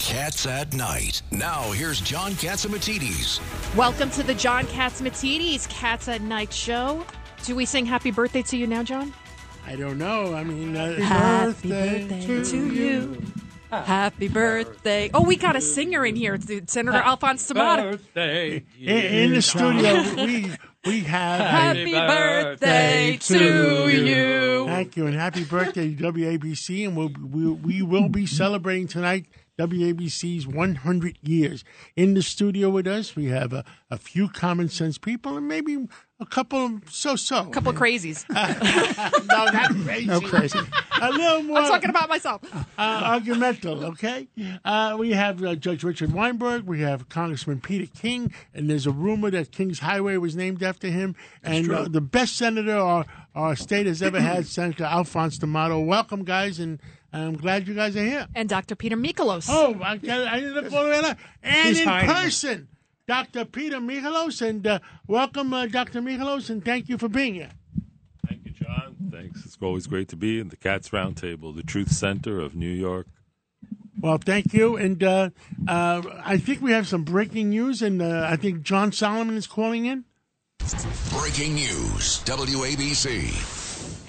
Cats at Night. Now, here's John Catsimatidis. Welcome to the John Catsimatidis Cats at Night show. Do we sing happy birthday to you now, John? I don't know. I mean, uh, Happy birthday to you. Happy birthday. Oh, we got a singer in here, Senator Alphonse D'Amato. Birthday. in, in the studio, we we have. Happy birthday to you. Thank you, and happy birthday to WABC, and we'll, we we will be celebrating tonight WABC's 100 years. In the studio with us, we have a, a few common sense people, and maybe a couple of so-so. A couple of crazies. no, not crazy. No crazy. A little more I'm talking about myself. uh, argumental, okay? Uh, we have uh, Judge Richard Weinberg. We have Congressman Peter King, and there's a rumor that King's Highway was named after him. And uh, the best senator our, our state has ever had, Senator Alphonse D'Amato. Welcome, guys, and I'm glad you guys are here. And Dr. Peter Michalos. Oh, I, got- I didn't look all the way around. And He's in hiding. person, Dr. Peter Michalos. And uh, welcome, uh, Dr. Michalos, and thank you for being here. Thank you, John. Thanks. It's always great to be in the Cats Roundtable, the Truth Center of New York. Well, thank you. And uh, uh, I think we have some breaking news, and uh, I think John Solomon is calling in. Breaking news. WABC.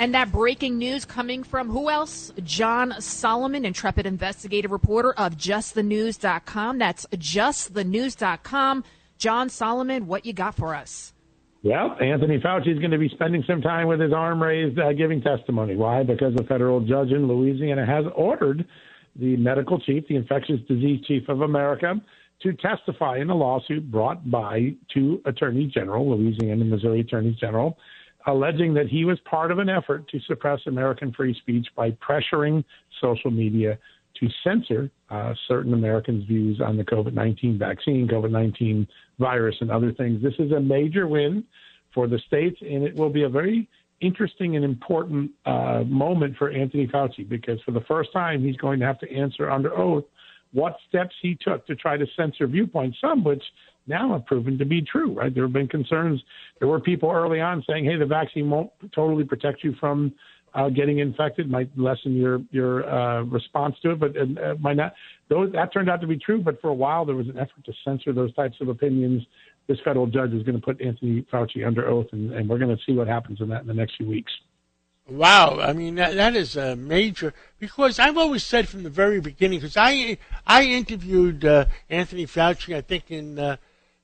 And that breaking news coming from who else? John Solomon, intrepid investigative reporter of justthenews.com. That's justthenews.com. John Solomon, what you got for us? Well, Anthony Fauci is going to be spending some time with his arm raised uh, giving testimony. Why? Because a federal judge in Louisiana has ordered the medical chief, the infectious disease chief of America, to testify in a lawsuit brought by two attorney general, Louisiana and Missouri attorneys general, alleging that he was part of an effort to suppress American free speech by pressuring social media to censor uh, certain Americans' views on the COVID 19 vaccine, COVID 19 virus, and other things. This is a major win for the states, and it will be a very interesting and important uh, moment for Anthony Fauci because for the first time, he's going to have to answer under oath what steps he took to try to censor viewpoints, some which now have proven to be true, right? There have been concerns. There were people early on saying, hey, the vaccine won't totally protect you from uh, getting infected, might lessen your your uh, response to it, but uh, might not. Those that turned out to be true, but for a while there was an effort to censor those types of opinions. This federal judge is going to put Anthony Fauci under oath, and, and we're going to see what happens in that in the next few weeks. Wow, I mean that, that is a major because I've always said from the very beginning because I I interviewed uh, Anthony Fauci I think in uh,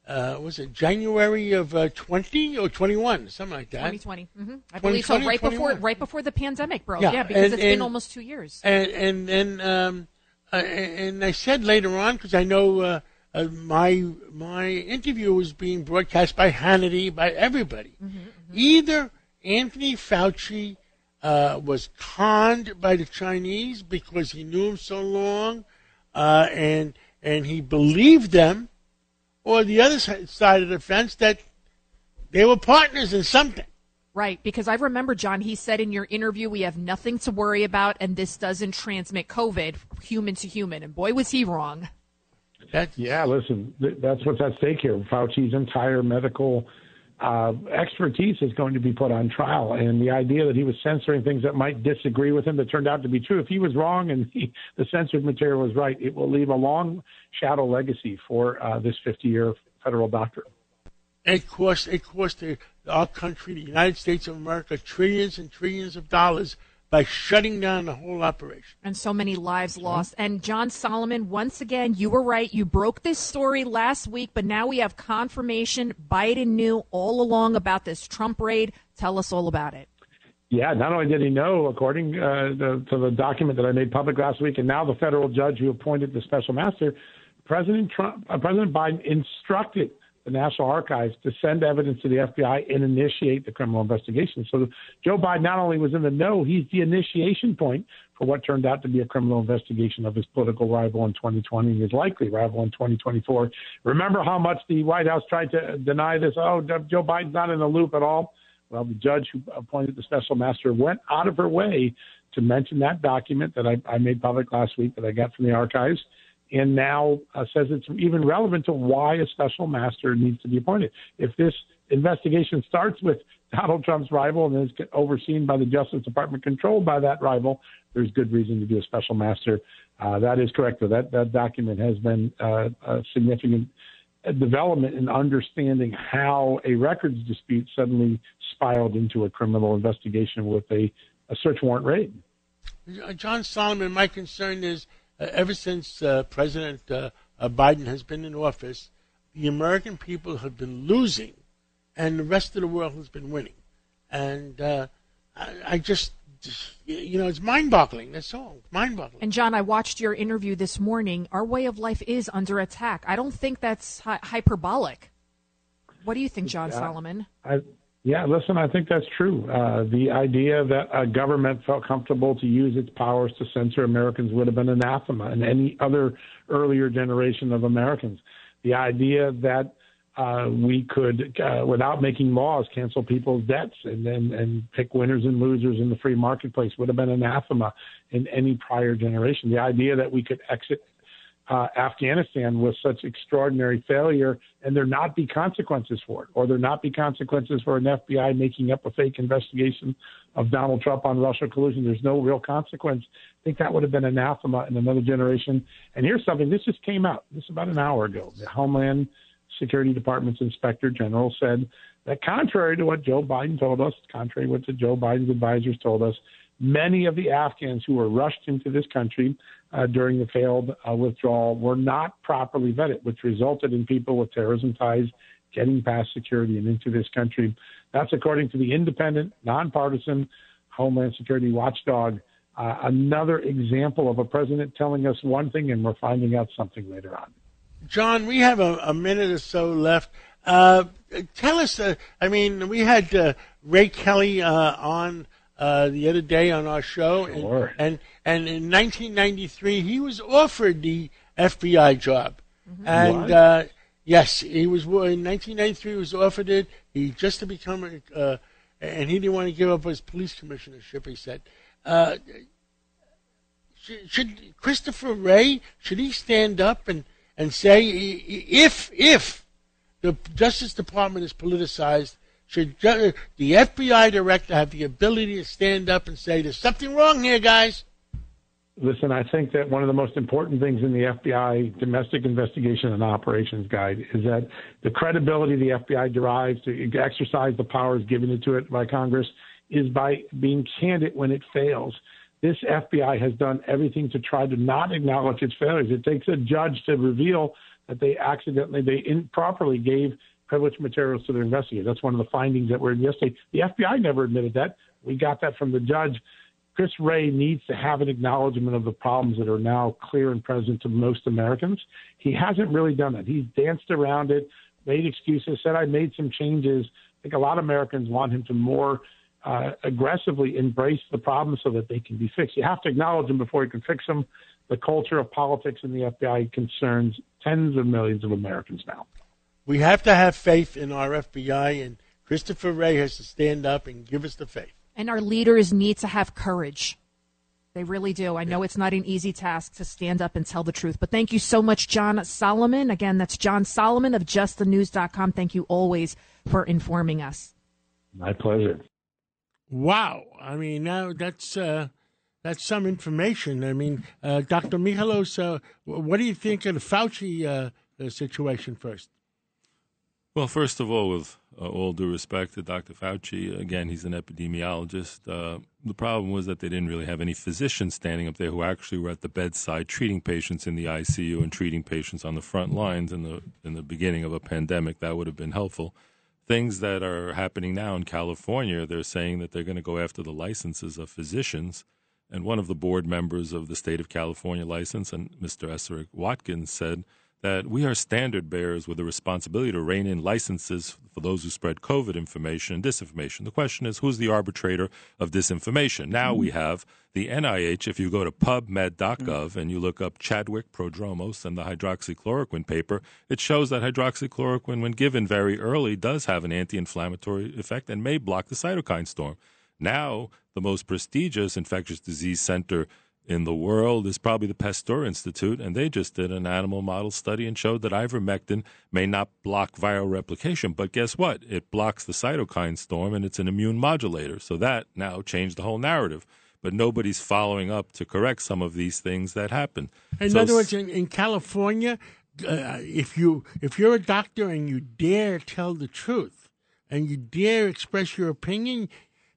uh, was it January of uh, twenty or twenty one something like that 2020. hmm I believe so. 2020 or Right before, right before the pandemic broke. Yeah, Yeah, because and- it's been almost two years. and and and um, uh, and I said later on because I know uh, uh, my my interview was being broadcast by Hannity by everybody. Either Anthony Fauci uh, was conned by the Chinese because he knew him so long, uh, and and he believed them, or the other side of the fence that they were partners in something. Right, because I remember, John, he said in your interview, we have nothing to worry about, and this doesn't transmit COVID human to human. And boy, was he wrong. That's Yeah, listen, that's what's at stake here. Fauci's entire medical uh, expertise is going to be put on trial, and the idea that he was censoring things that might disagree with him that turned out to be true. If he was wrong and he, the censored material was right, it will leave a long shadow legacy for uh, this 50-year federal doctor. It cost it cost our country, the United States of America, trillions and trillions of dollars by shutting down the whole operation. And so many lives lost. And John Solomon, once again, you were right. You broke this story last week, but now we have confirmation Biden knew all along about this Trump raid. Tell us all about it. Yeah, not only did he know, according uh, the, to the document that I made public last week, and now the federal judge who appointed the special master, President Trump, uh, President Biden instructed the National Archives to send evidence to the FBI and initiate the criminal investigation. So Joe Biden not only was in the know, he's the initiation point for what turned out to be a criminal investigation of his political rival in 2020 and his likely rival in 2024. Remember how much the White House tried to deny this? Oh, Joe Biden's not in the loop at all. Well, the judge who appointed the special master went out of her way to mention that document that I, I made public last week that I got from the archives and now uh, says it's even relevant to why a special master needs to be appointed. If this investigation starts with Donald Trump's rival and is overseen by the Justice Department, controlled by that rival, there's good reason to do a special master. Uh, that is correct. That that document has been uh, a significant development in understanding how a records dispute suddenly spiraled into a criminal investigation with a, a search warrant raid. John Solomon, my concern is uh, ever since uh, President uh, Biden has been in office, the American people have been losing, and the rest of the world has been winning. And I, I just you know, it's mind-boggling. That's all. Mind-boggling. And John, I watched your interview this morning. Our way of life is under attack. I don't think that's hi- hyperbolic. What do you think, John yeah, Solomon? I, yeah, listen, I think that's true. Uh, the idea that a government felt comfortable to use its powers to censor Americans would have been anathema in any other earlier generation of Americans. The idea that uh, we could, uh, without making laws, cancel people's debts and, and, and pick winners and losers in the free marketplace would have been anathema in any prior generation. The idea that we could exit uh, Afghanistan with such extraordinary failure and there not be consequences for it, or there not be consequences for an FBI making up a fake investigation of Donald Trump on Russia collusion. There's no real consequence. I think that would have been anathema in another generation. And here's something this just came out, this about an hour ago. The Homeland Security Department's Inspector General said that contrary to what Joe Biden told us, contrary to what Joe Biden's advisors told us, many of the Afghans who were rushed into this country uh, during the failed uh, withdrawal were not properly vetted, which resulted in people with terrorism ties getting past security and into this country. That's according to the independent, nonpartisan Homeland Security watchdog. Uh, another example of a president telling us one thing and we're finding out something later on. John, we have a, a minute or so left. Uh, tell us, uh, I mean, we had uh, Ray Kelly uh, on uh, the other day on our show, sure. and, and, and in 1993 he was offered the FBI job, mm-hmm. and uh, yes, he was in 1993 he was offered it. He just to become a, and he didn't want to give up his police commissionership. He said. should, should Christopher Wray should he stand up and and say if if the Justice Department is politicized, should the FBI director have the ability to stand up and say there's something wrong here, guys? Listen, I think that one of the most important things in the FBI domestic investigation and operations guide is that the credibility the FBI derives to exercise the powers given to it by Congress is by being candid when it fails this FBI has done everything to try to not acknowledge its failures. It takes a judge to reveal that they accidentally, they improperly gave privileged materials to their investigators. That's one of the findings that were in yesterday. The FBI never admitted that. We got that from the judge. Chris Wray needs to have an acknowledgement of the problems that are now clear and present to most Americans. He hasn't really done that. He's danced around it, made excuses, said I made some changes. I think a lot of Americans want him to more uh, aggressively embrace the problems so that they can be fixed. You have to acknowledge them before you can fix them. The culture of politics in the FBI concerns tens of millions of Americans now. We have to have faith in our FBI, and Christopher Wray has to stand up and give us the faith. And our leaders need to have courage. They really do. I know it's not an easy task to stand up and tell the truth. But thank you so much, John Solomon. Again, that's John Solomon of justthenews.com. Thank you always for informing us. My pleasure. Wow. I mean, now that's uh, that's some information. I mean, uh, Dr. Michalos, uh, what do you think of the Fauci uh, situation first? Well, first of all, with uh, all due respect to Dr. Fauci, again, he's an epidemiologist. Uh, the problem was that they didn't really have any physicians standing up there who actually were at the bedside treating patients in the ICU and treating patients on the front lines in the in the beginning of a pandemic. That would have been helpful things that are happening now in California, they're saying that they're going to go after the licenses of physicians. And one of the board members of the state of California license, and Mr. Eserick Watkins, said that we are standard bearers with a responsibility to rein in licenses for those who spread COVID information and disinformation. The question is, who's the arbitrator of disinformation? Now mm-hmm. we have the NIH. If you go to PubMed.gov mm-hmm. and you look up Chadwick prodromos and the hydroxychloroquine paper, it shows that hydroxychloroquine, when given very early, does have an anti-inflammatory effect and may block the cytokine storm. Now, the most prestigious infectious disease center in the world is probably the Pasteur Institute, and they just did an animal model study and showed that ivermectin may not block viral replication, but guess what? It blocks the cytokine storm and it's an immune modulator. So that now changed the whole narrative. But nobody's following up to correct some of these things that happen. In so, other words, in, in California, uh, if you if you're a doctor and you dare tell the truth and you dare express your opinion,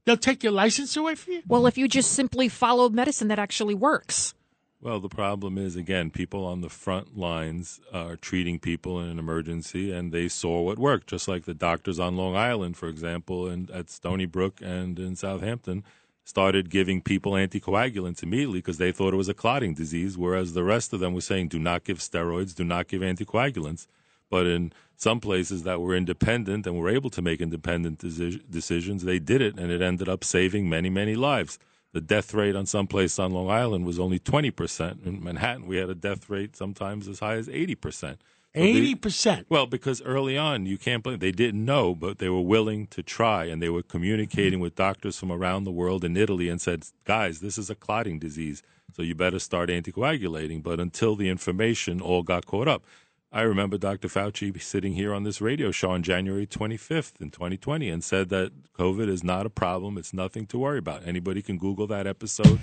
They'll take your license away from you? Well, if you just simply follow medicine that actually works. Well, the problem is, again, people on the front lines are treating people in an emergency, and they saw what worked, just like the doctors on Long Island, for example, and at Stony Brook and in Southampton started giving people anticoagulants immediately because they thought it was a clotting disease, whereas the rest of them were saying, do not give steroids, do not give anticoagulants. But in some places that were independent and were able to make independent deci- decisions, they did it, and it ended up saving many, many lives. The death rate on some place on Long Island was only 20%. In Manhattan, we had a death rate sometimes as high as 80%. Eighty percent. Well, because early on, you can't believe they didn't know, but they were willing to try, and they were communicating with doctors from around the world in Italy and said, "Guys, this is a clotting disease, so you better start anticoagulating." But until the information all got caught up, I remember Dr. Fauci sitting here on this radio show on January 25th in 2020 and said that COVID is not a problem. It's nothing to worry about. Anybody can Google that episode.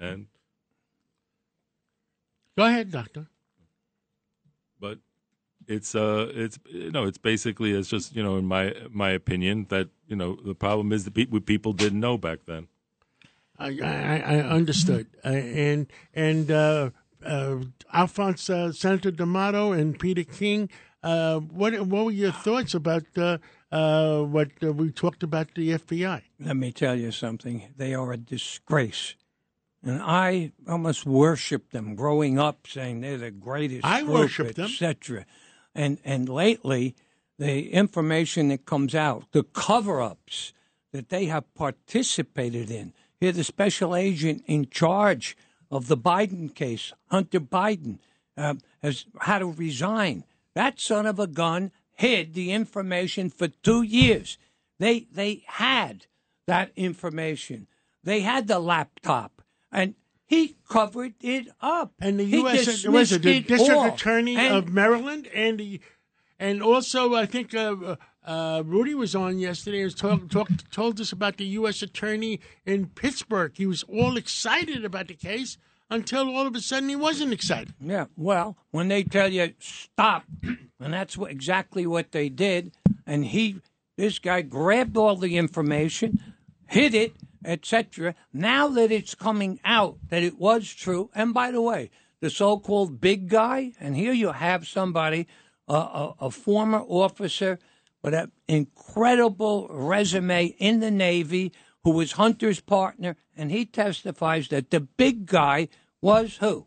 And go ahead, doctor. But it's uh it's you know it's basically it's just you know in my my opinion that you know the problem is that people didn't know back then. I I, I understood uh, and and. Uh, uh, Alphonse uh, Senator D'Amato and Peter King. Uh, what what were your thoughts about uh, uh, what uh, we talked about the FBI? Let me tell you something. They are a disgrace. And I almost worshipped them growing up, saying they're the greatest. I worship them, etc. And and lately, the information that comes out, the cover-ups that they have participated in. Here, the special agent in charge of the Biden case, Hunter Biden, uh, has had to resign. That son of a gun hid the information for two years. They they had that information. They had the laptop, and he covered it up. And the U.S. was the district all. attorney and, of Maryland, and the, and also I think uh, uh, Rudy was on yesterday and talk, talk, told us about the U.S. attorney in Pittsburgh. He was all excited about the case until all of a sudden he wasn't excited. Yeah, well, when they tell you stop, and that's what, exactly what they did, and he, this guy grabbed all the information, hid it, etc. Now that it's coming out that it was true, and by the way, the so-called big guy, and here you have somebody, uh, a, a former officer with an incredible resume in the Navy who was Hunter's partner, and he testifies that the big guy was who?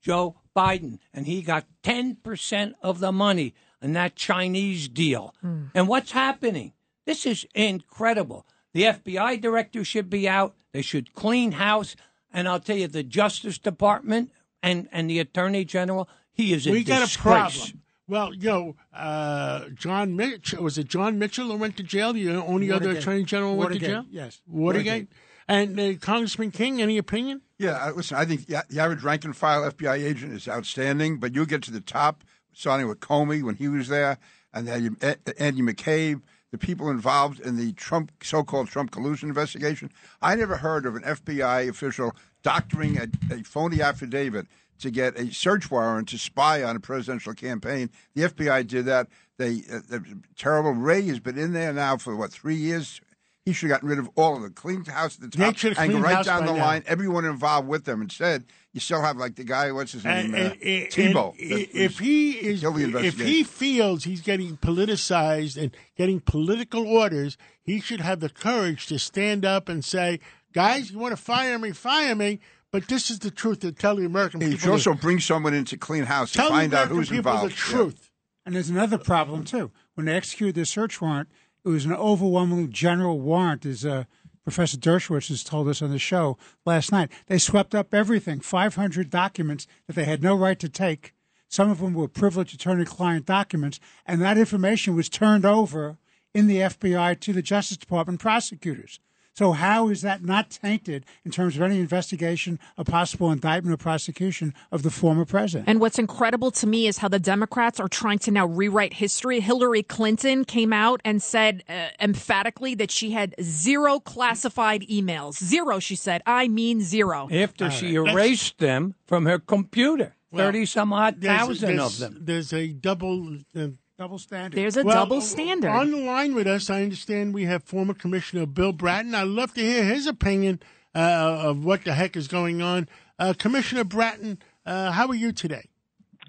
Joe Biden. And he got 10% of the money in that Chinese deal. Mm. And what's happening? This is incredible. The FBI director should be out. They should clean house. And I'll tell you, the Justice Department and, and the Attorney General, he is a we disgrace. got a problem. Well, you know, uh, John Mitchell was it John Mitchell who went to jail? The only Watergate. other Attorney General Watergate. went to jail. Yes, Watergate. Watergate. And uh, Congressman King, any opinion? Yeah, listen, I think the average rank and file FBI agent is outstanding, but you get to the top, starting with Comey when he was there, and then Andy McCabe, the people involved in the Trump so-called Trump collusion investigation. I never heard of an FBI official doctoring a, a phony affidavit to get a search warrant to spy on a presidential campaign. The FBI did that. They uh, terrible Wray has been in there now for what three years, he should have gotten rid of all of them, cleaned house at the top, and go right down the now. line, everyone involved with them. Instead, you still have like the guy, what's his name, and, uh, and, Thibault. if he is, if he feels he's getting politicized and getting political orders, he should have the courage to stand up and say, "Guys, you want to fire me? Fire me." But this is the truth to tell the American You people. should also bring someone into clean house to find out who's people involved. the truth. And there's another problem too. When they executed the search warrant, it was an overwhelmingly general warrant, as uh, Professor Dershowitz has told us on the show last night. They swept up everything, 500 documents that they had no right to take. Some of them were privileged attorney-client documents, and that information was turned over in the FBI to the Justice Department prosecutors. So how is that not tainted in terms of any investigation, a possible indictment or prosecution of the former president? And what's incredible to me is how the Democrats are trying to now rewrite history. Hillary Clinton came out and said uh, emphatically that she had zero classified emails. Zero, she said. I mean zero. After she erased them from her computer, Well, thirty some odd There's- thousand there's- of them. There's a double. Uh, Double standard. There's a well, double standard. On the line with us, I understand we have former Commissioner Bill Bratton. I'd love to hear his opinion uh, of what the heck is going on. Uh, Commissioner Bratton, uh, how are you today?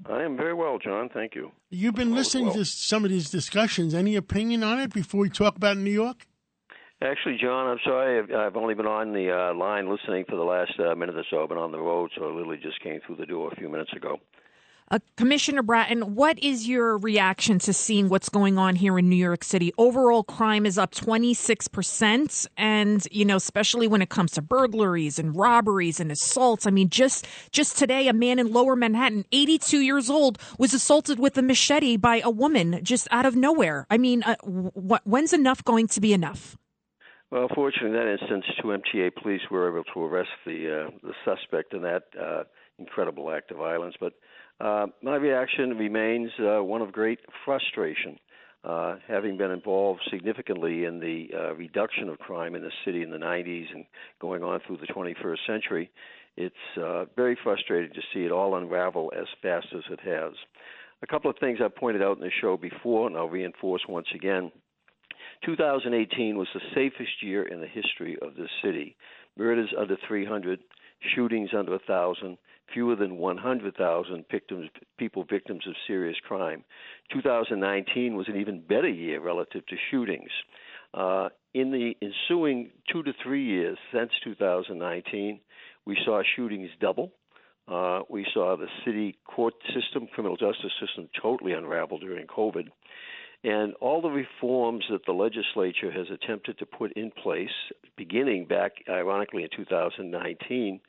I am very well, John. Thank you. You've been All listening well. to some of these discussions. Any opinion on it before we talk about New York? Actually, John, I'm sorry. I've, I've only been on the uh, line listening for the last uh, minute or so. I've been on the road, so I literally just came through the door a few minutes ago. Uh, Commissioner Bratton, what is your reaction to seeing what's going on here in New York City? Overall crime is up 26%. And, you know, especially when it comes to burglaries and robberies and assaults. I mean, just, just today, a man in lower Manhattan, 82 years old, was assaulted with a machete by a woman just out of nowhere. I mean, uh, wh- when's enough going to be enough? Well, fortunately, in that instance, two MTA police were able to arrest the uh, the suspect in that uh, incredible act of violence. But uh, my reaction remains uh, one of great frustration. Uh, having been involved significantly in the uh, reduction of crime in the city in the 90s and going on through the 21st century, it's uh, very frustrating to see it all unravel as fast as it has. A couple of things I've pointed out in the show before, and I'll reinforce once again. 2018 was the safest year in the history of this city. Murders under 300, shootings under 1,000, fewer than 100,000 victims, people victims of serious crime. 2019 was an even better year relative to shootings. Uh, in the ensuing two to three years since 2019, we saw shootings double. Uh, we saw the city court system, criminal justice system, totally unravel during COVID. And all the reforms that the legislature has attempted to put in place, beginning back, ironically, in 2019,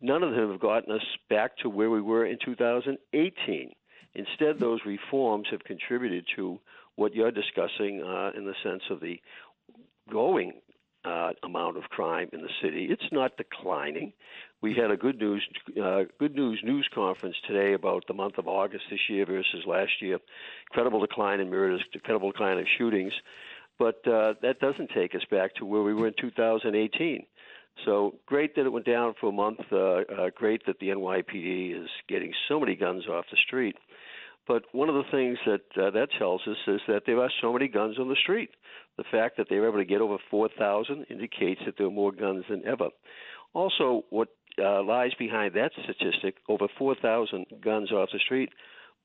none of them have gotten us back to where we were in 2018. Instead, those reforms have contributed to what you're discussing uh, in the sense of the growing uh, amount of crime in the city. It's not declining. We had a good news uh, good news news conference today about the month of August this year versus last year. Incredible decline in murders, incredible decline in shootings, but uh, that doesn't take us back to where we were in 2018. So great that it went down for a month. Uh, uh, great that the NYPD is getting so many guns off the street. But one of the things that uh, that tells us is that there are so many guns on the street. The fact that they were able to get over 4,000 indicates that there are more guns than ever. Also, what uh, lies behind that statistic, over 4,000 guns off the street,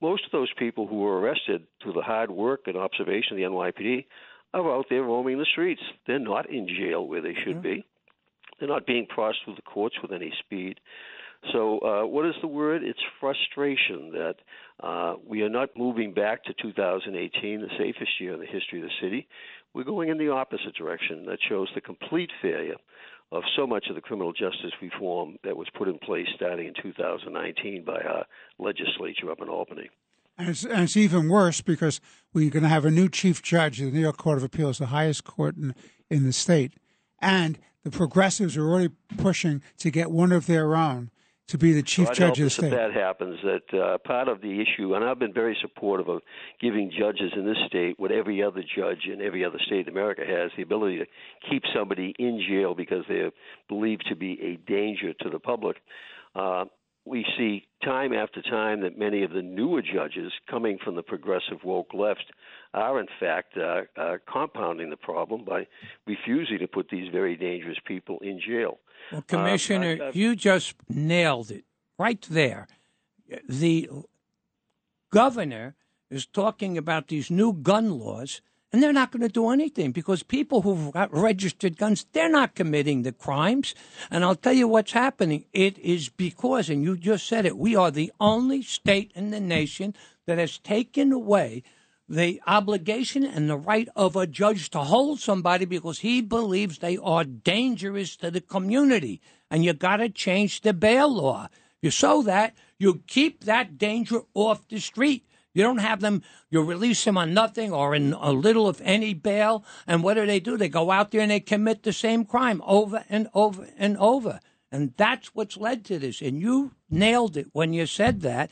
most of those people who were arrested through the hard work and observation of the NYPD are out there roaming the streets. They're not in jail where they should be. They're not being processed through the courts with any speed. So, uh, what is the word? It's frustration that uh, we are not moving back to 2018, the safest year in the history of the city. We're going in the opposite direction. That shows the complete failure of so much of the criminal justice reform that was put in place starting in 2019 by our legislature up in Albany. And it's, and it's even worse because we're going to have a new chief judge of the New York Court of Appeals, the highest court in, in the state. And the progressives are already pushing to get one of their own to be the chief judge of the if state. that happens, that uh, part of the issue, and I've been very supportive of giving judges in this state what every other judge in every other state in America has the ability to keep somebody in jail because they're believed to be a danger to the public. Uh, we see time after time that many of the newer judges coming from the progressive woke left are, in fact, uh, uh, compounding the problem by refusing to put these very dangerous people in jail. Well, Um, Commissioner, I- I- you just nailed it right there. The governor is talking about these new gun laws And they're not going to do anything because people who've got registered guns, they're not committing the crimes. And I'll tell you what's happening. It is because, and you just said it, we are the only state in the nation that has taken away the obligation and the right of a judge to hold somebody because he believes they are dangerous to the community. And you got to change the bail law. You so that you keep that danger off the street. You don't have them, you release them on nothing or in a little, of any, bail. And what do they do? They go out there and they commit the same crime over and over and over. And that's what's led to this. And you nailed it when you said that.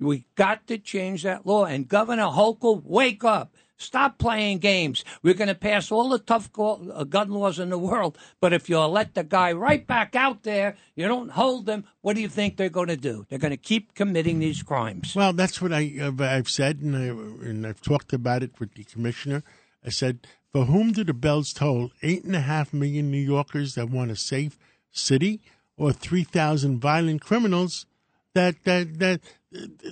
We got to change that law. And Governor Hochul, wake up. Stop playing games. We're going to pass all the tough uh, gun laws in the world, but if you let the guy right back out there, you don't hold them. What do you think they're going to do? They're going to keep committing these crimes. Well, that's what I, have said, and, I, and I've talked about it with the commissioner. I said, for whom do the bells toll? Eight and a half million New Yorkers that want a safe city, or three thousand violent criminals that that that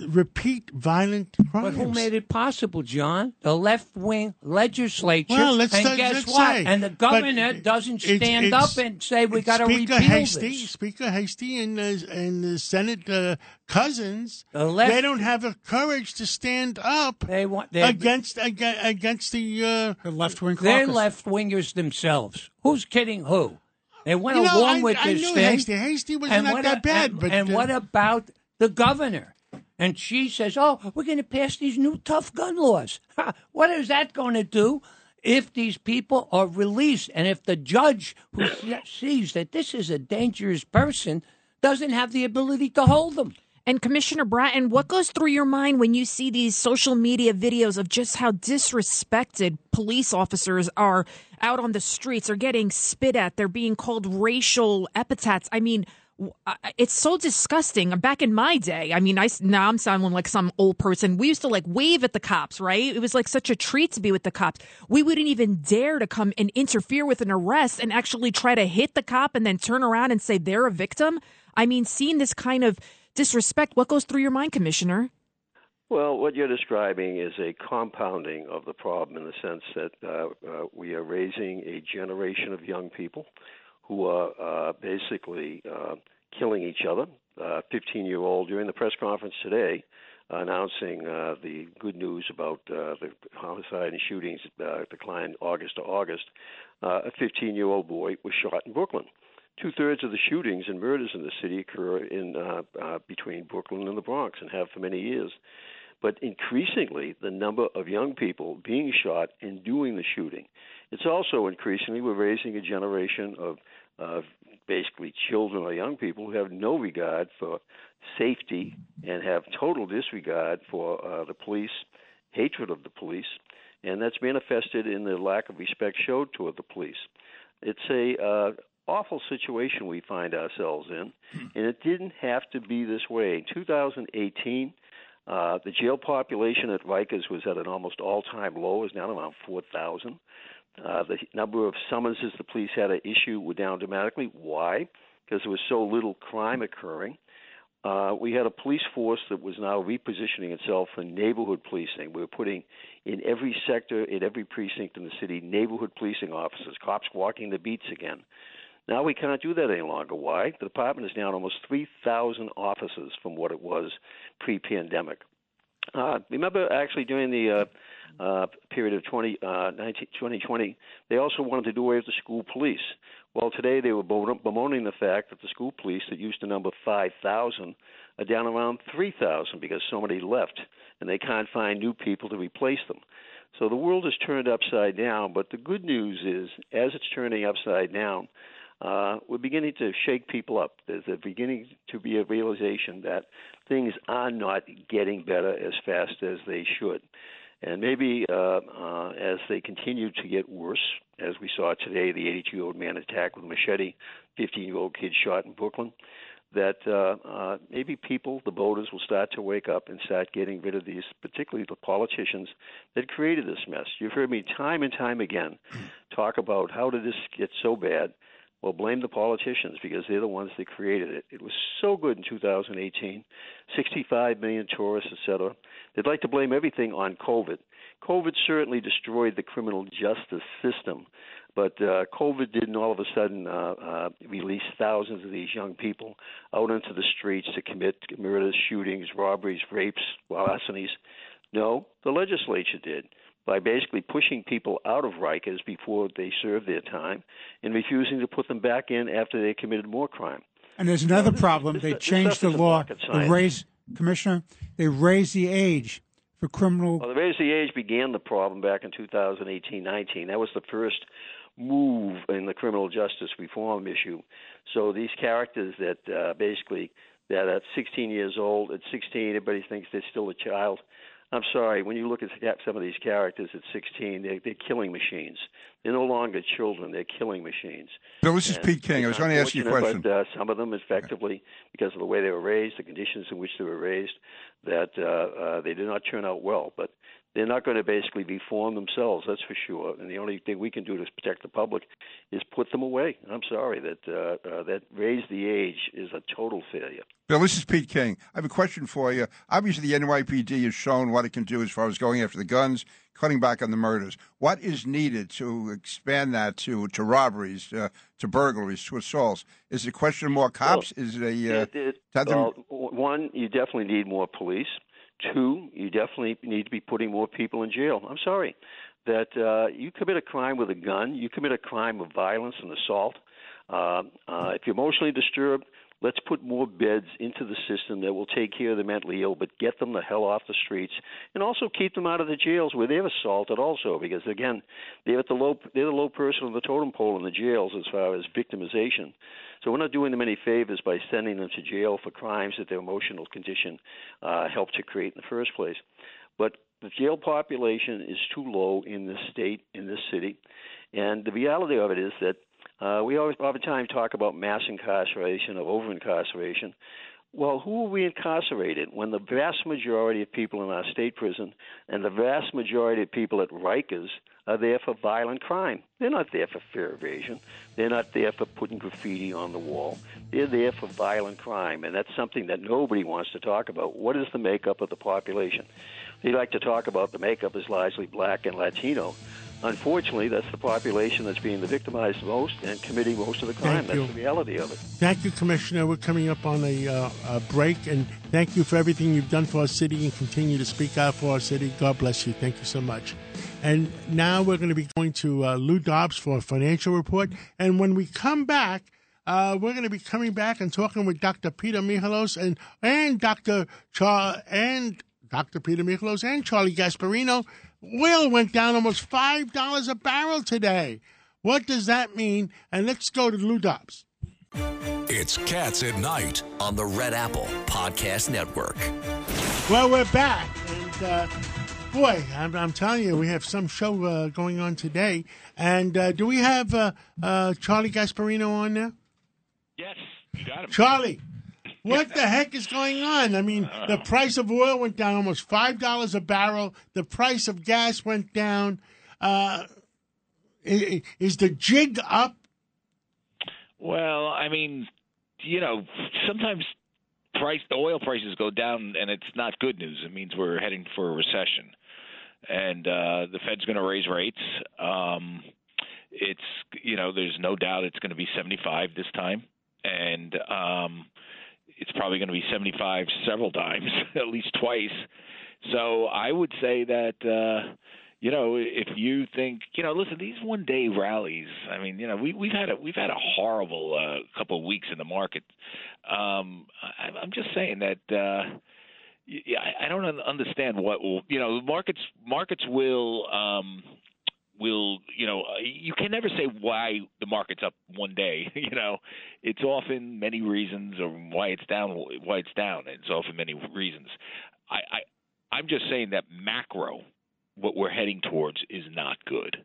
repeat violent crimes. But who made it possible, John? The left wing legislature. Well, let's and th- guess let's what? Say, and the governor doesn't stand it's, up and say we got to repeal Heastie, this. Speaker Heastie and uh, and the Senate uh, Cousins, the left, they don't have the courage to stand up. They want against against the, uh, the left wing. They're left wingers themselves. Who's kidding who? They went you know, along I, with I this knew thing. Heastie. Heastie was and not what, that bad. And, but and uh, what about the governor? And she says, "Oh, we're going to pass these new tough gun laws. what is that going to do if these people are released and if the judge who sees that this is a dangerous person doesn't have the ability to hold them?" And Commissioner Bratton, what goes through your mind when you see these social media videos of just how disrespected police officers are out on the streets? They're getting spit at. They're being called racial epithets. I mean, it's so disgusting. Back in my day, I mean, I now I'm sounding like some old person. We used to like wave at the cops, right? It was like such a treat to be with the cops. We wouldn't even dare to come and interfere with an arrest and actually try to hit the cop and then turn around and say they're a victim. I mean, seeing this kind of disrespect, what goes through your mind, Commissioner? Well, what you're describing is a compounding of the problem in the sense that uh, uh, we are raising a generation of young people who are uh, basically uh, killing each other. A 15 year old during the press conference today announcing uh, the good news about uh, the homicide and shootings uh, declined August to August. Uh, a 15 year old boy was shot in Brooklyn. Two thirds of the shootings and murders in the city occur in uh, uh, between Brooklyn and the Bronx and have for many years. But increasingly, the number of young people being shot and doing the shooting. It's also increasingly we're raising a generation of basically children or young people who have no regard for safety and have total disregard for uh, the police, hatred of the police, and that's manifested in the lack of respect showed toward the police. It's a uh, awful situation we find ourselves in, and it didn't have to be this way. In 2018, uh, the jail population at Rikers was at an almost all-time low. Is now around 4,000. Uh, the number of summonses the police had to issue were down dramatically. Why? Because there was so little crime occurring. Uh, we had a police force that was now repositioning itself for neighborhood policing. We were putting in every sector, in every precinct in the city, neighborhood policing officers, cops walking the beats again. Now we can't do that any longer. Why? The department is down almost 3,000 officers from what it was pre pandemic. Uh, remember, actually, during the uh, uh, period of 20, uh, 19, 2020, they also wanted to do away with the school police. Well, today they were bemoaning the fact that the school police that used to number 5,000 are down around 3,000 because so many left, and they can't find new people to replace them. So the world is turned upside down, but the good news is, as it's turning upside down, uh, we're beginning to shake people up. There's a beginning to be a realization that things are not getting better as fast as they should. And maybe uh, uh, as they continue to get worse, as we saw today, the 82 year old man attacked with a machete, 15 year old kid shot in Brooklyn, that uh, uh, maybe people, the voters, will start to wake up and start getting rid of these, particularly the politicians that created this mess. You've heard me time and time again talk about how did this get so bad Well, blame the politicians because they're the ones that created it. It was so good in 2018, 65 million tourists, etc. They'd like to blame everything on COVID. COVID certainly destroyed the criminal justice system, but uh, COVID didn't all of a sudden uh, uh, release thousands of these young people out into the streets to commit murders, shootings, robberies, rapes, larcenies. No, the legislature did by basically pushing people out of Rikers before they serve their time and refusing to put them back in after they committed more crime. And there's another problem. They changed the law. They raised, Commissioner, they raised the age for criminal. Well, the raise the age began the problem back in 2018-19. That was the first move in the criminal justice reform issue. So these characters that uh, basically that at 16 years old, at 16, everybody thinks they're still a child. I'm sorry, when you look at some of these characters at 16, they're, they're killing machines. They're no longer children; they're killing machines. Bill, this is Pete King. I was going to ask you a question. But uh, some of them, effectively, because of the way they were raised, the conditions in which they were raised, that uh, uh, they did not turn out well. But they're not going to basically reform themselves, that's for sure. And the only thing we can do to protect the public is put them away. I'm sorry that uh, uh, that raise the age is a total failure. Bill, this is Pete King. I have a question for you. Obviously, the NYPD has shown what it can do as far as going after the guns, cutting back on the murders. What is needed to expand that to to robberies, uh, to burglaries, to assaults? Is it a question of more cops? Well, is it a uh, it, it, them... one? You definitely need more police. Two, you definitely need to be putting more people in jail. I'm sorry that uh, you commit a crime with a gun, you commit a crime of violence and assault. Uh, uh, if you're emotionally disturbed, let's put more beds into the system that will take care of the mentally ill, but get them the hell off the streets, and also keep them out of the jails where they're assaulted. Also, because again, they're at the low they're the low person on the totem pole in the jails as far as victimization. So we're not doing them any favors by sending them to jail for crimes that their emotional condition uh, helped to create in the first place. But the jail population is too low in this state, in this city, and the reality of it is that uh, we always, time, talk about mass incarceration or over incarceration. Well, who are we incarcerated when the vast majority of people in our state prison and the vast majority of people at Rikers are there for violent crime? They're not there for fear evasion. They're not there for putting graffiti on the wall. They're there for violent crime, and that's something that nobody wants to talk about. What is the makeup of the population? They like to talk about the makeup is largely black and Latino unfortunately, that's the population that's being the victimized most and committing most of the crime. Thank that's you. the reality of it. Thank you, Commissioner. We're coming up on a, uh, a, break, and thank you for everything you've done for our city and continue to speak out for our city. God bless you. Thank you so much. And now we're going to be going to uh, Lou Dobbs for a financial report. And when we come back, uh, we're going to be coming back and talking with Dr. Peter Michalos and and Dr. Char and Dr. Peter Michalos and Charlie Gasparino Oil went down almost $5 a barrel today. What does that mean? And let's go to Lou Dobbs. It's Cats at Night on the Red Apple Podcast Network. Well, we're back. And, uh, boy, I'm, I'm, telling you, we have some show uh, going on today. And uh, do we have uh, uh, Charlie Gasparino on now? Yes, you got him. Charlie, what the heck is going on? I mean, the price of oil went down almost five dollars a barrel. The price of gas went down. Uh, is the jig up? Well, I mean, you know, sometimes price the oil prices go down, and it's not good news. It means we're heading for a recession, and uh, the Fed's going to raise rates. Um, it's you know, there's no doubt it's going to be 75 this time, and um, it's probably going to be 75 several times, at least twice. So I would say that uh you know, if you think, you know, listen, these one-day rallies. I mean, you know, we we've had a we've had a horrible uh, couple of weeks in the market. Um, I, I'm just saying that uh, I don't understand what you know, markets markets will um, will you know uh, you can never say why the market's up one day you know. It's often many reasons or why it's down why it's down it's often many reasons. I i i'm just saying that macro what we're heading towards is not good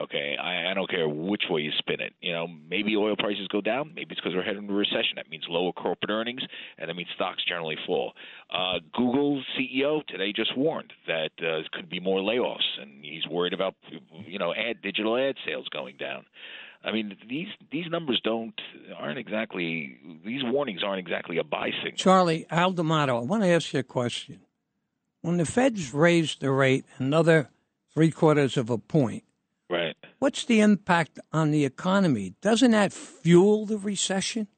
Okay, I, I don't care which way you spin it. You know, maybe oil prices go down. Maybe it's because we're heading into recession. That means lower corporate earnings, and that means stocks generally fall. Uh, Google's CEO today just warned that uh, there could be more layoffs, and he's worried about you know ad digital ad sales going down. I mean, these these numbers don't aren't exactly these warnings aren't exactly a buy signal. Charlie Al D'Amato, I want to ask you a question. When the Feds raised the rate another three quarters of a point, Right. what's the impact on the economy? Doesn't that fuel the recession?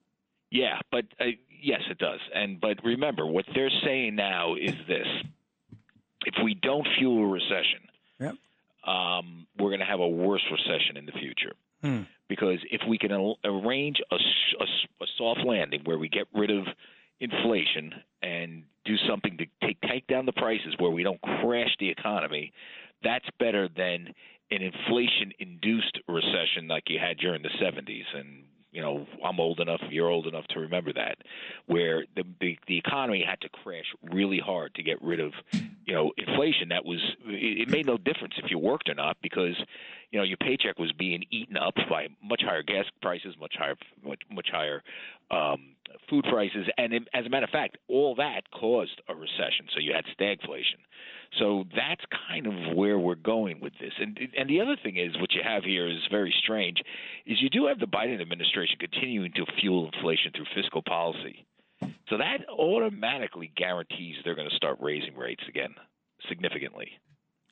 Yeah, but uh, yes, it does. And but remember, what they're saying now is this: if we don't fuel a recession, Yep. um, we're going to have a worse recession in the future. Hmm. Because if we can al- arrange a soft landing where we get rid of inflation and do something to take take down the prices where we don't crash the economy, that's better than an inflation-induced recession like you had during the 70s. And you know, I'm old enough, you're old enough to remember that, where the the, the economy had to crash really hard to get rid of, you know, inflation. That was it, it made no difference if you worked or not because, you know, your paycheck was being eaten up by much higher gas prices, much higher much much higher um, food prices, and it, as a matter of fact, all that caused a recession. So you had stagflation. So that's kind of where we're going with this. And and the other thing is, what you have here is very strange, is you do have the Biden administration continuing to fuel inflation through fiscal policy. So that automatically guarantees they're going to start raising rates again significantly.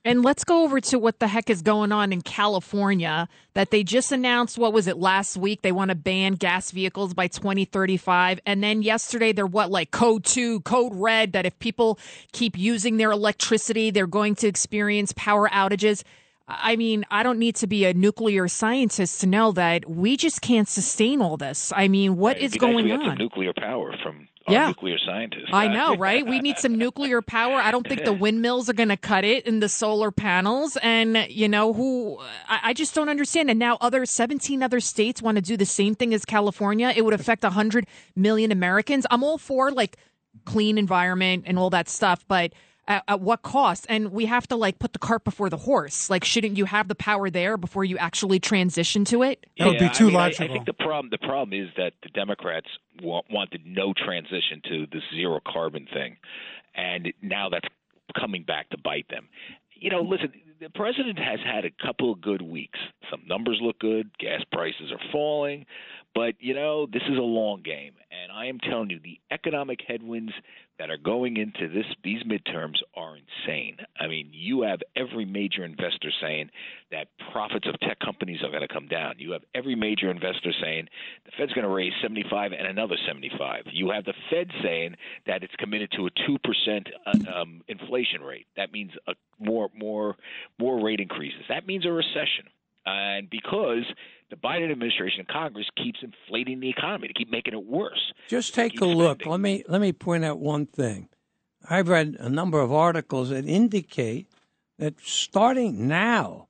And let's go over to what the heck is going on in California that they just announced. What was it last week? They want to ban gas vehicles by 2035. And then yesterday, they're what, like code two, code red, that if people keep using their electricity, they're going to experience power outages. I mean, I don't need to be a nuclear scientist to know that we just can't sustain all this. I mean, what It'd is going on? nuclear power from Yeah. nuclear scientists. I know, right? We need some nuclear power. I don't think the windmills are going to cut it in the solar panels. And, you know, who, I, I just don't understand. And now other 17 other states want to do the same thing as California. It would affect 100 million Americans. I'm all for like clean environment and all that stuff, but at, at what cost? And we have to like put the cart before the horse. Like, shouldn't you have the power there before you actually transition to it? Yeah, I mean, I- I, think the problem the problem is that the Democrats wa- wanted no transition to this zero carbon thing, and now that's coming back to bite them. You know, listen, the president has had a couple of good weeks. Some numbers look good. Gas prices are falling, but you know, this is a long game, and I am telling you, the economic headwinds that are going into this these midterms are insane. I mean, you have every major investor saying that profits of tech companies are going to come down. You have every major investor saying the Fed's going to raise 75 and another 75. You have the Fed saying that it's committed to a 2% uh, um, inflation rate. That means a more more more rate increases. That means a recession. And because the Biden administration and Congress keeps inflating the economy to keep making it worse. Just take a look. Let me let me point out one thing. I've read a number of articles that indicate that starting now,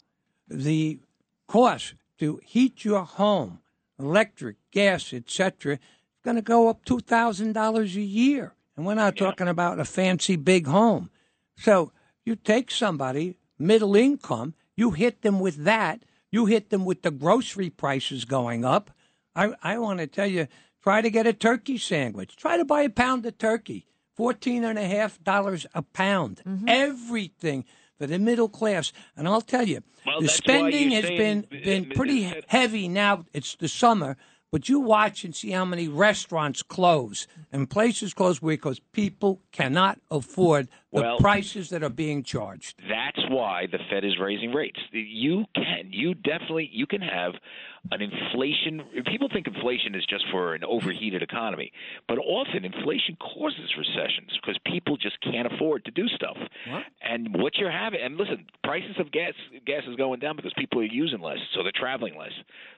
the cost to heat your home, electric, gas, etc., is going to go up two thousand dollars a year, and we're not talking about a fancy big home. So you take somebody middle income, you hit them with that, you hit them with the grocery prices going up. I, I want to tell you, try to get a turkey sandwich. Try to buy a pound of turkey, fourteen and a half dollars a pound. Everything for the middle class, and I'll tell you, Well, the spending has been been pretty heavy now. It's the summer. But you watch and see how many restaurants close and places close because people cannot afford the Well- prices that are being charged. That's why the Fed is raising rates. You can, you definitely, you can have an inflation. People think inflation is just for an overheated economy, but often inflation causes recessions because people just can't afford to do stuff. And what you're having, and listen, prices of gas gas is going down because people are using less, so they're traveling less.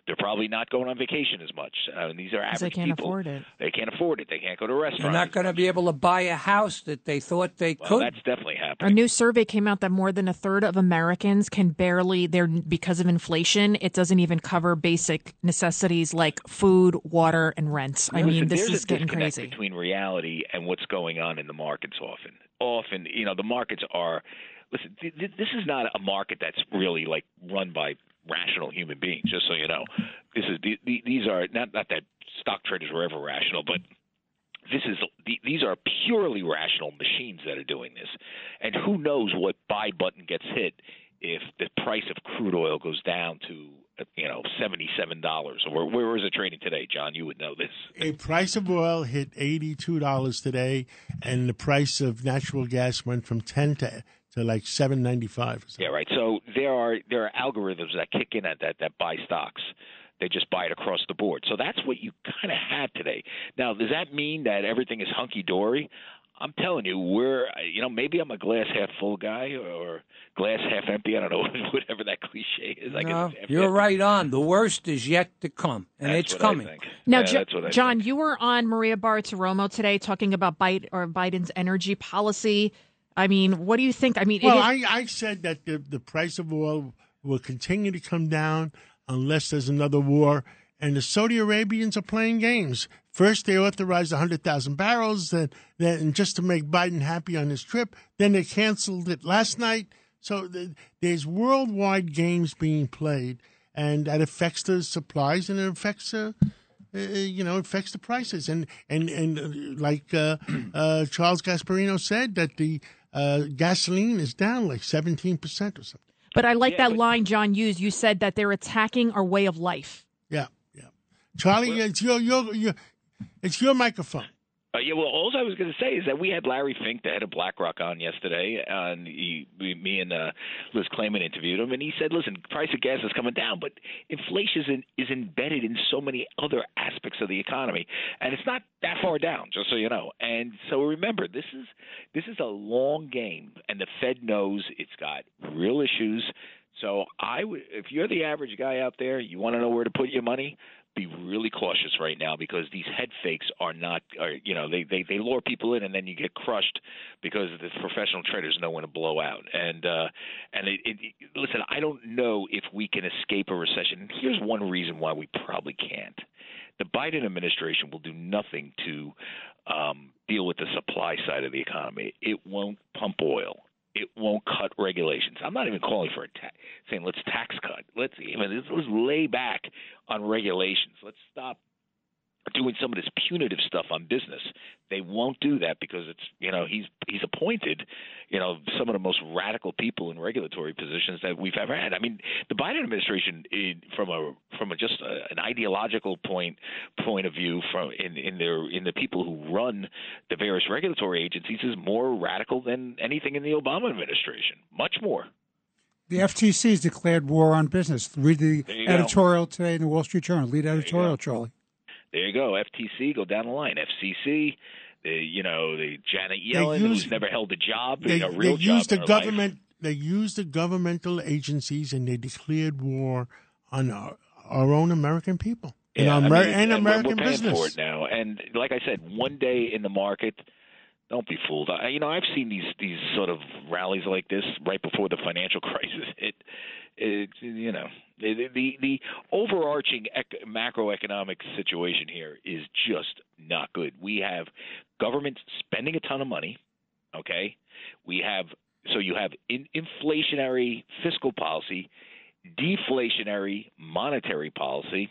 They're probably not going on vacation as much. Uh, and these are 'Cause average they can't people. afford it. They can't afford it. They can't go to restaurants. They're not going to be able to buy a house that they thought they well, could. That's definitely happening. A new survey came out that more than a third of Americans can barely, they're because of inflation, it doesn't even cover basic necessities like food, water, and rent. I Listen, mean, this is a getting crazy. between reality and what's going on in the markets. Often, often, you know, the markets are. Listen, th- th- this is not a market that's really like run by rational human beings. Just so you know, this is the- these are not not that stock traders were ever rational, but this is these are purely rational machines that are doing this, and who knows what buy button gets hit if the price of crude oil goes down to you know seventy seven dollars or where is it trading today, John? You would know this. A price of oil hit eighty two dollars today, and the price of natural gas went from ten to to like seven ninety five. Yeah, right. So there are there are algorithms that kick in at that that buy stocks. They just buy it across the board. So that's what you kind of had today. Now, does that mean that everything is hunky dory? I'm telling you, we're you know maybe I'm a glass half full guy or glass half empty. I don't know whatever that cliche is. I no, guess you're right on. The worst is yet to come, and That's it's what I coming. think. Now, Yeah, Jo- that's what I John, you were on Maria Bartiromo today talking about Biden or Biden's energy policy. I mean, what do you think? I mean, Well, is- I, I said that the, the price of oil will continue to come down unless there's another war. And the Saudi Arabians are playing games. First, they authorized 100,000 barrels, then, then just to make Biden happy on his trip. Then they canceled it last night. So the, there's worldwide games being played, and that affects the supplies and it affects uh, uh, you know, affects the prices. And and and uh, like uh, uh, Charles Gasparino said, that the uh, gasoline is down like seventeen percent or something. But I like that line John used. You said that they're attacking our way of life. Yeah, yeah. Charlie, it's your your your it's your microphone. Uh, yeah, well, all I was going to say is that we had Larry Fink, the head of BlackRock, on yesterday, and he, me and uh, Liz Claman interviewed him, and he said, "Listen, price of gas is coming down, but inflation is, in, is embedded in so many other aspects of the economy, and it's not that far down, just so you know. And so remember, this is this is a long game, and the Fed knows it's got real issues. So I if you're the average guy out there, you want to know where to put your money." Be really cautious right now because these head fakes are not are you know they they they lure people in and then you get crushed because the professional traders know when to blow out. And uh and it, it listen I don't know if we can escape a recession. Here's one reason why we probably can't. The Biden administration will do nothing to um deal with the supply side of the economy. It won't pump oil it won't cut regulations. I'm not even calling for a tax, saying let's tax cut. Let's even let's, let's lay back on regulations. Let's stop doing some of this punitive stuff on business. They won't do that because it's you know he's he's appointed you know some of the most radical people in regulatory positions that we've ever had. I mean the Biden administration in, from a from a just a, an ideological point point of view from in in their in the people who run the various regulatory agencies is more radical than anything in the Obama administration. Much more. The FTC has declared war on business. Read the you go. editorial today in the Wall Street Journal. Lead editorial, Charlie. There you go. FTC, go down the line. FCC, the, you know, the Janet Yellen, use- who's never held a job, They, you know, they real job used the her life. government. They used the governmental agencies and they declared war on our, our own American people and, Yeah, our I Amer- mean, and we're- American we're paying business. for it now. And like I said, one day in the market, don't be fooled. I, you know, I've seen these these sort of rallies like this right before the financial crisis hit. It, you know, the the, the overarching ec- macroeconomic situation here is just not good. We have government spending a ton of money. Okay, we have so you have in, inflationary fiscal policy, deflationary monetary policy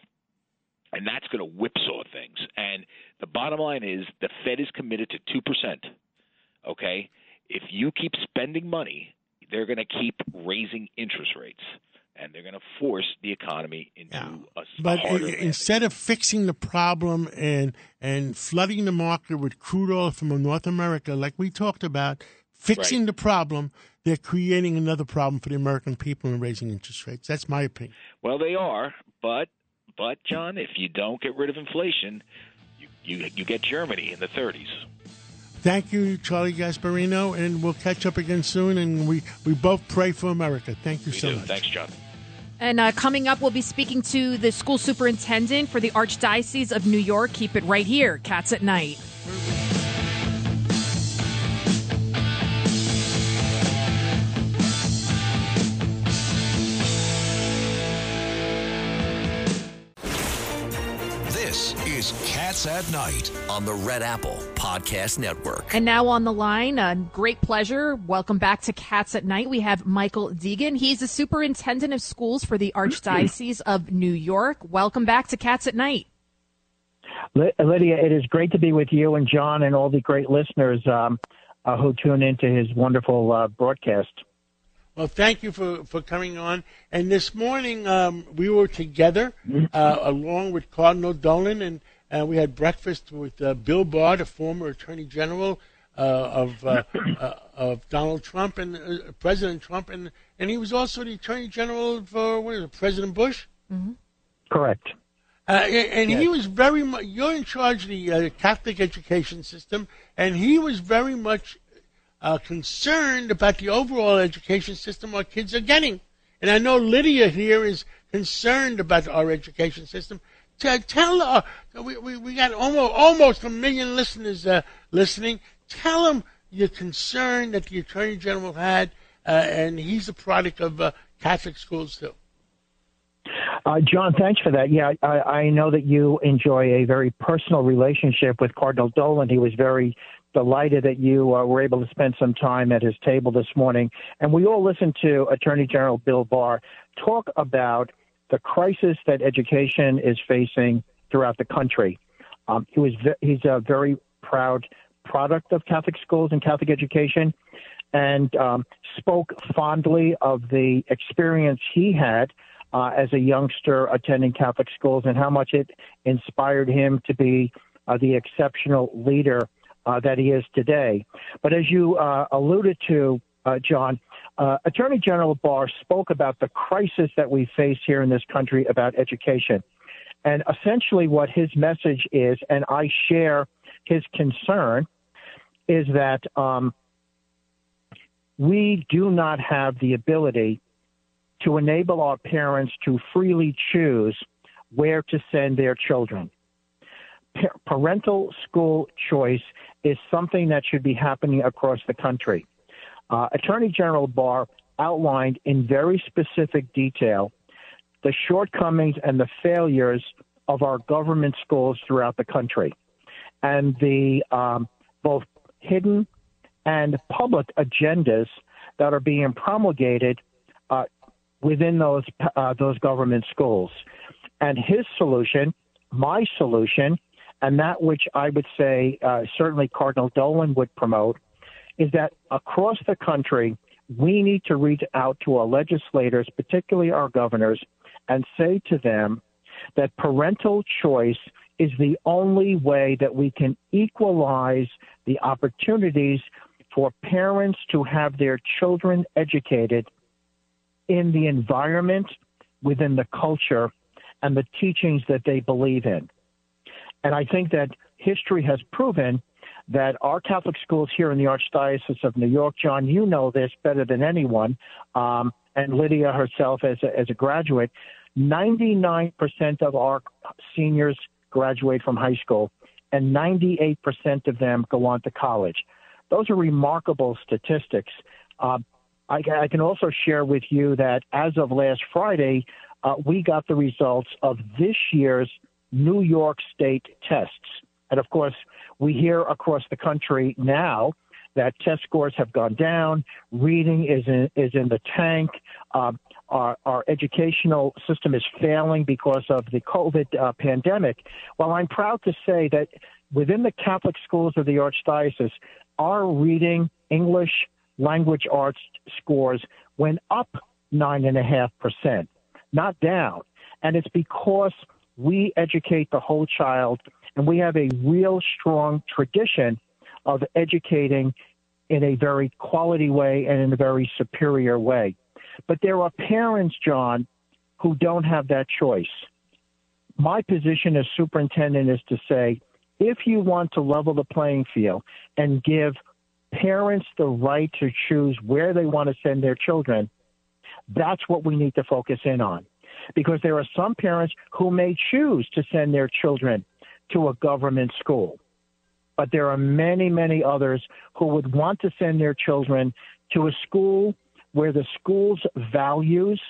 and that's going to whipsaw things. And the bottom line is the Fed is committed to two percent. Okay, if you keep spending money, they're going to keep raising interest rates, and they're going to force the economy into a, a But harder instead of fixing the problem and and flooding the market with crude oil from North America, like we talked about, fixing Right. the problem, they're creating another problem for the American people and raising interest rates. That's my opinion. Well, they are, but but John, if you don't get rid of inflation, you you, you get Germany in the 30s. Thank you, Charlie Gasparino, and we'll catch up again soon. And we, we both pray for America. Thank you We so do. much. Thanks, John. And uh, coming up, we'll be speaking to the school superintendent for the Archdiocese of New York. Keep it right here, Cats at Night. Is Cats at Night on the Red Apple Podcast Network. And now on the line, a great pleasure. Welcome back to Cats at Night. We have Michael Deegan. He's the superintendent of schools for the Archdiocese of New York. Welcome back to Cats at Night. Lydia, it is great to be with you and John and all the great listeners um, uh, who tune into his wonderful uh, broadcast. Well, thank you for, for coming on. And this morning um, we were together uh, along with Cardinal Dolan, and uh, we had breakfast with uh, Bill Barr, the former Attorney General uh, of uh, uh, of Donald Trump and uh, President Trump, and and he was also the Attorney General for what is it, President Bush. Correct. Uh, and and he was very much, you're in charge of the uh, Catholic education system, and he was very much uh, concerned about the overall education system our kids are getting. And I know Lydia here is concerned about our education system. T- tell uh, we, we, we got almost, almost a million listeners uh, listening. Tell them your concern that the Attorney General had, uh, and he's a product of uh, Catholic schools too. Uh, John, thanks for that. Yeah, I, I know that you enjoy a very personal relationship with Cardinal Dolan. He was very delighted that you uh, were able to spend some time at his table this morning. And we all listened to Attorney General Bill Barr talk about the crisis that education is facing throughout the country. Um, he was ve- he's a very proud product of Catholic schools and Catholic education, and um, spoke fondly of the experience he had uh, as a youngster attending Catholic schools and how much it inspired him to be uh, the exceptional leader uh, that he is today. But as you uh, alluded to, uh, John, uh, Attorney General Barr spoke about the crisis that we face here in this country about education. And essentially, what his message is, and I share his concern, is that um, we do not have the ability to enable our parents to freely choose where to send their children. Pa- parental school choice is something that should be happening across the country. Uh, Attorney General Barr outlined in very specific detail the shortcomings and the failures of our government schools throughout the country and the um, both hidden and public agendas that are being promulgated uh, within those uh, those government schools. And his solution, my solution, and that which I would say uh, certainly Cardinal Dolan would promote, is that across the country we need to reach out to our legislators, particularly our governors, and say to them that parental choice is the only way that we can equalize the opportunities for parents to have their children educated in the environment, within the culture, and the teachings that they believe in. And I think that history has proven that our Catholic schools here in the Archdiocese of New York, John, you know this better than anyone, um, and Lydia herself as a, as a graduate, 99% of our seniors graduate from high school, and 98% of them go on to college. Those are remarkable statistics. Uh, I, I, can also share with you that as of last Friday, uh, we got the results of this year's New York State tests. And of course, we hear across the country now that test scores have gone down, reading is in, is in the tank. Uh, our, our educational system is failing because of the COVID uh, pandemic. Well, I'm proud to say that within the Catholic schools of the Archdiocese, our reading, English, language arts scores went up nine and a half percent, not down. And it's because we educate the whole child and we have a real strong tradition of educating in a very quality way and in a very superior way. But there are parents, John, who don't have that choice. My position as superintendent is to say, if you want to level the playing field and give parents the right to choose where they want to send their children, that's what we need to focus in on. Because there are some parents who may choose to send their children to a government school. But there are many, many others who would want to send their children to a school where the school's values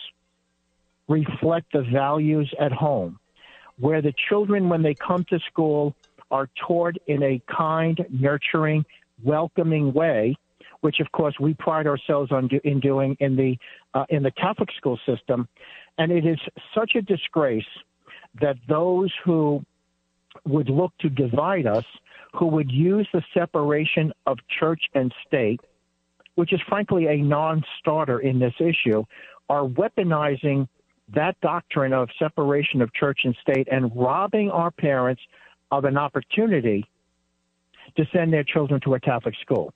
reflect the values at home, where the children, when they come to school, are taught in a kind, nurturing, welcoming way, which of course we pride ourselves on do, in doing in the uh, in the Catholic school system, and it is such a disgrace that those who would look to divide us, who would use the separation of church and state, which is frankly a non starter in this issue, are weaponizing that doctrine of separation of church and state and robbing our parents of an opportunity to send their children to a Catholic school.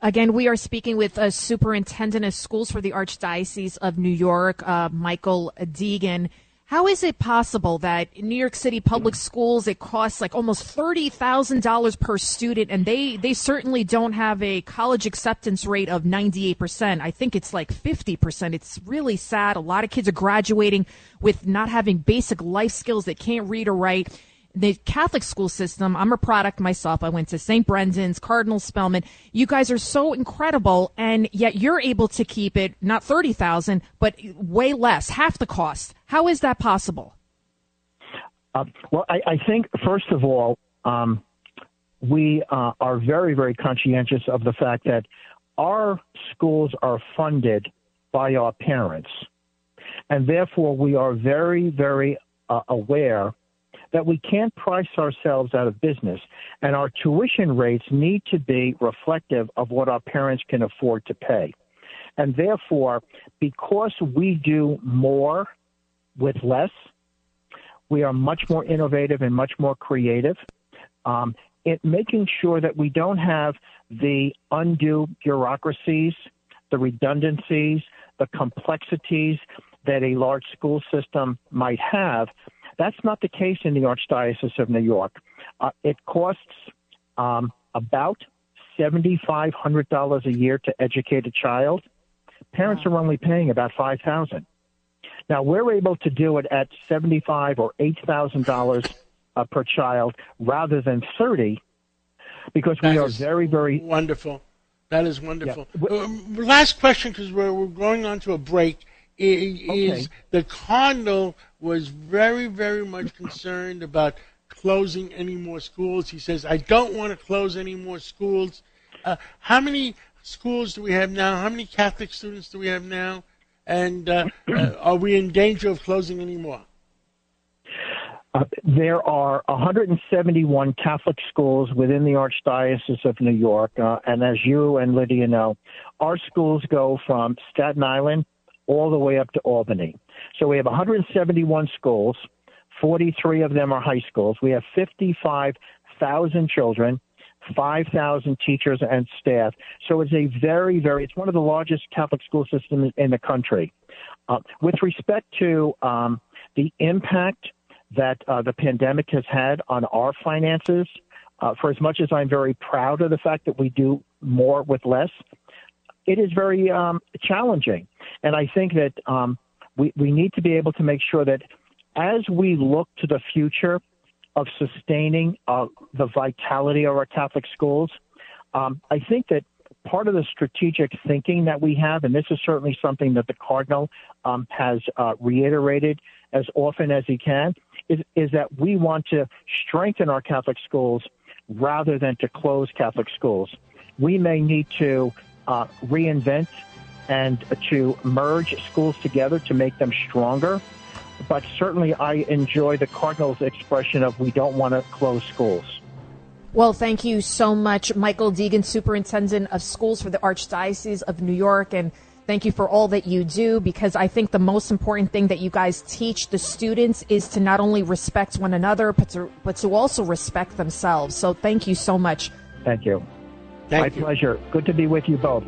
Again, we are speaking with a superintendent of schools for the Archdiocese of New York, uh, Michael Deegan. How is it possible that in New York City public mm. schools it costs like almost thirty thousand dollars per student, and they they certainly don't have a college acceptance rate of ninety eight percent. I think it's like fifty percent. It's really sad. A lot of kids are graduating with not having basic life skills. They can't read or write the Catholic school system, I'm a product myself. I went to St. Brendan's, Cardinal Spellman. You guys are so incredible, and yet you're able to keep it not 30,000, but way less, half the cost. How is that possible? Uh, well, I, I, think, first of all, um, we uh, are very, very conscientious of the fact that our schools are funded by our parents. And therefore, we are very, very uh, aware that we can't price ourselves out of business, and our tuition rates need to be reflective of what our parents can afford to pay. And therefore, because we do more with less, we are much more innovative and much more creative. Um, in making sure that we don't have the undue bureaucracies, the redundancies, the complexities that a large school system might have that's not the case in the Archdiocese of New York. Uh, it costs um, about $7,500 a year to educate a child. Parents are only paying about 5000 Now, we're able to do it at $75 or $8,000 uh, per child rather than 30 because that we are very, very wonderful. That is wonderful. Yeah. Uh, last question, because we're, we're going on to a break is okay. the Cardinal was very, very much concerned about closing any more schools. He says, I don't want to close any more schools. Uh, how many schools do we have now? How many Catholic students do we have now? And uh, uh, are we in danger of closing any more? Uh, there are 171 Catholic schools within the Archdiocese of New York. Uh, and as you and Lydia know, our schools go from Staten Island all the way up to Albany. So we have 171 schools. 43 of them are high schools. We have 55,000 children, 5,000 teachers and staff. So it's a very, very, it's one of the largest Catholic school systems in the country. Uh, with respect to um, the impact that uh, the pandemic has had on our finances, uh, for as much as I'm very proud of the fact that we do more with less, it is very um, challenging. And I think that um, we, we need to be able to make sure that as we look to the future of sustaining uh, the vitality of our Catholic schools, um, I think that part of the strategic thinking that we have, and this is certainly something that the Cardinal um, has uh, reiterated as often as he can, is, is that we want to strengthen our Catholic schools rather than to close Catholic schools. We may need to uh, reinvent and to merge schools together to make them stronger. But certainly, I enjoy the Cardinals' expression of we don't want to close schools. Well, thank you so much, Michael Deegan, Superintendent of Schools for the Archdiocese of New York. And thank you for all that you do because I think the most important thing that you guys teach the students is to not only respect one another, but to, but to also respect themselves. So thank you so much. Thank you. Thank My you. pleasure. Good to be with you both.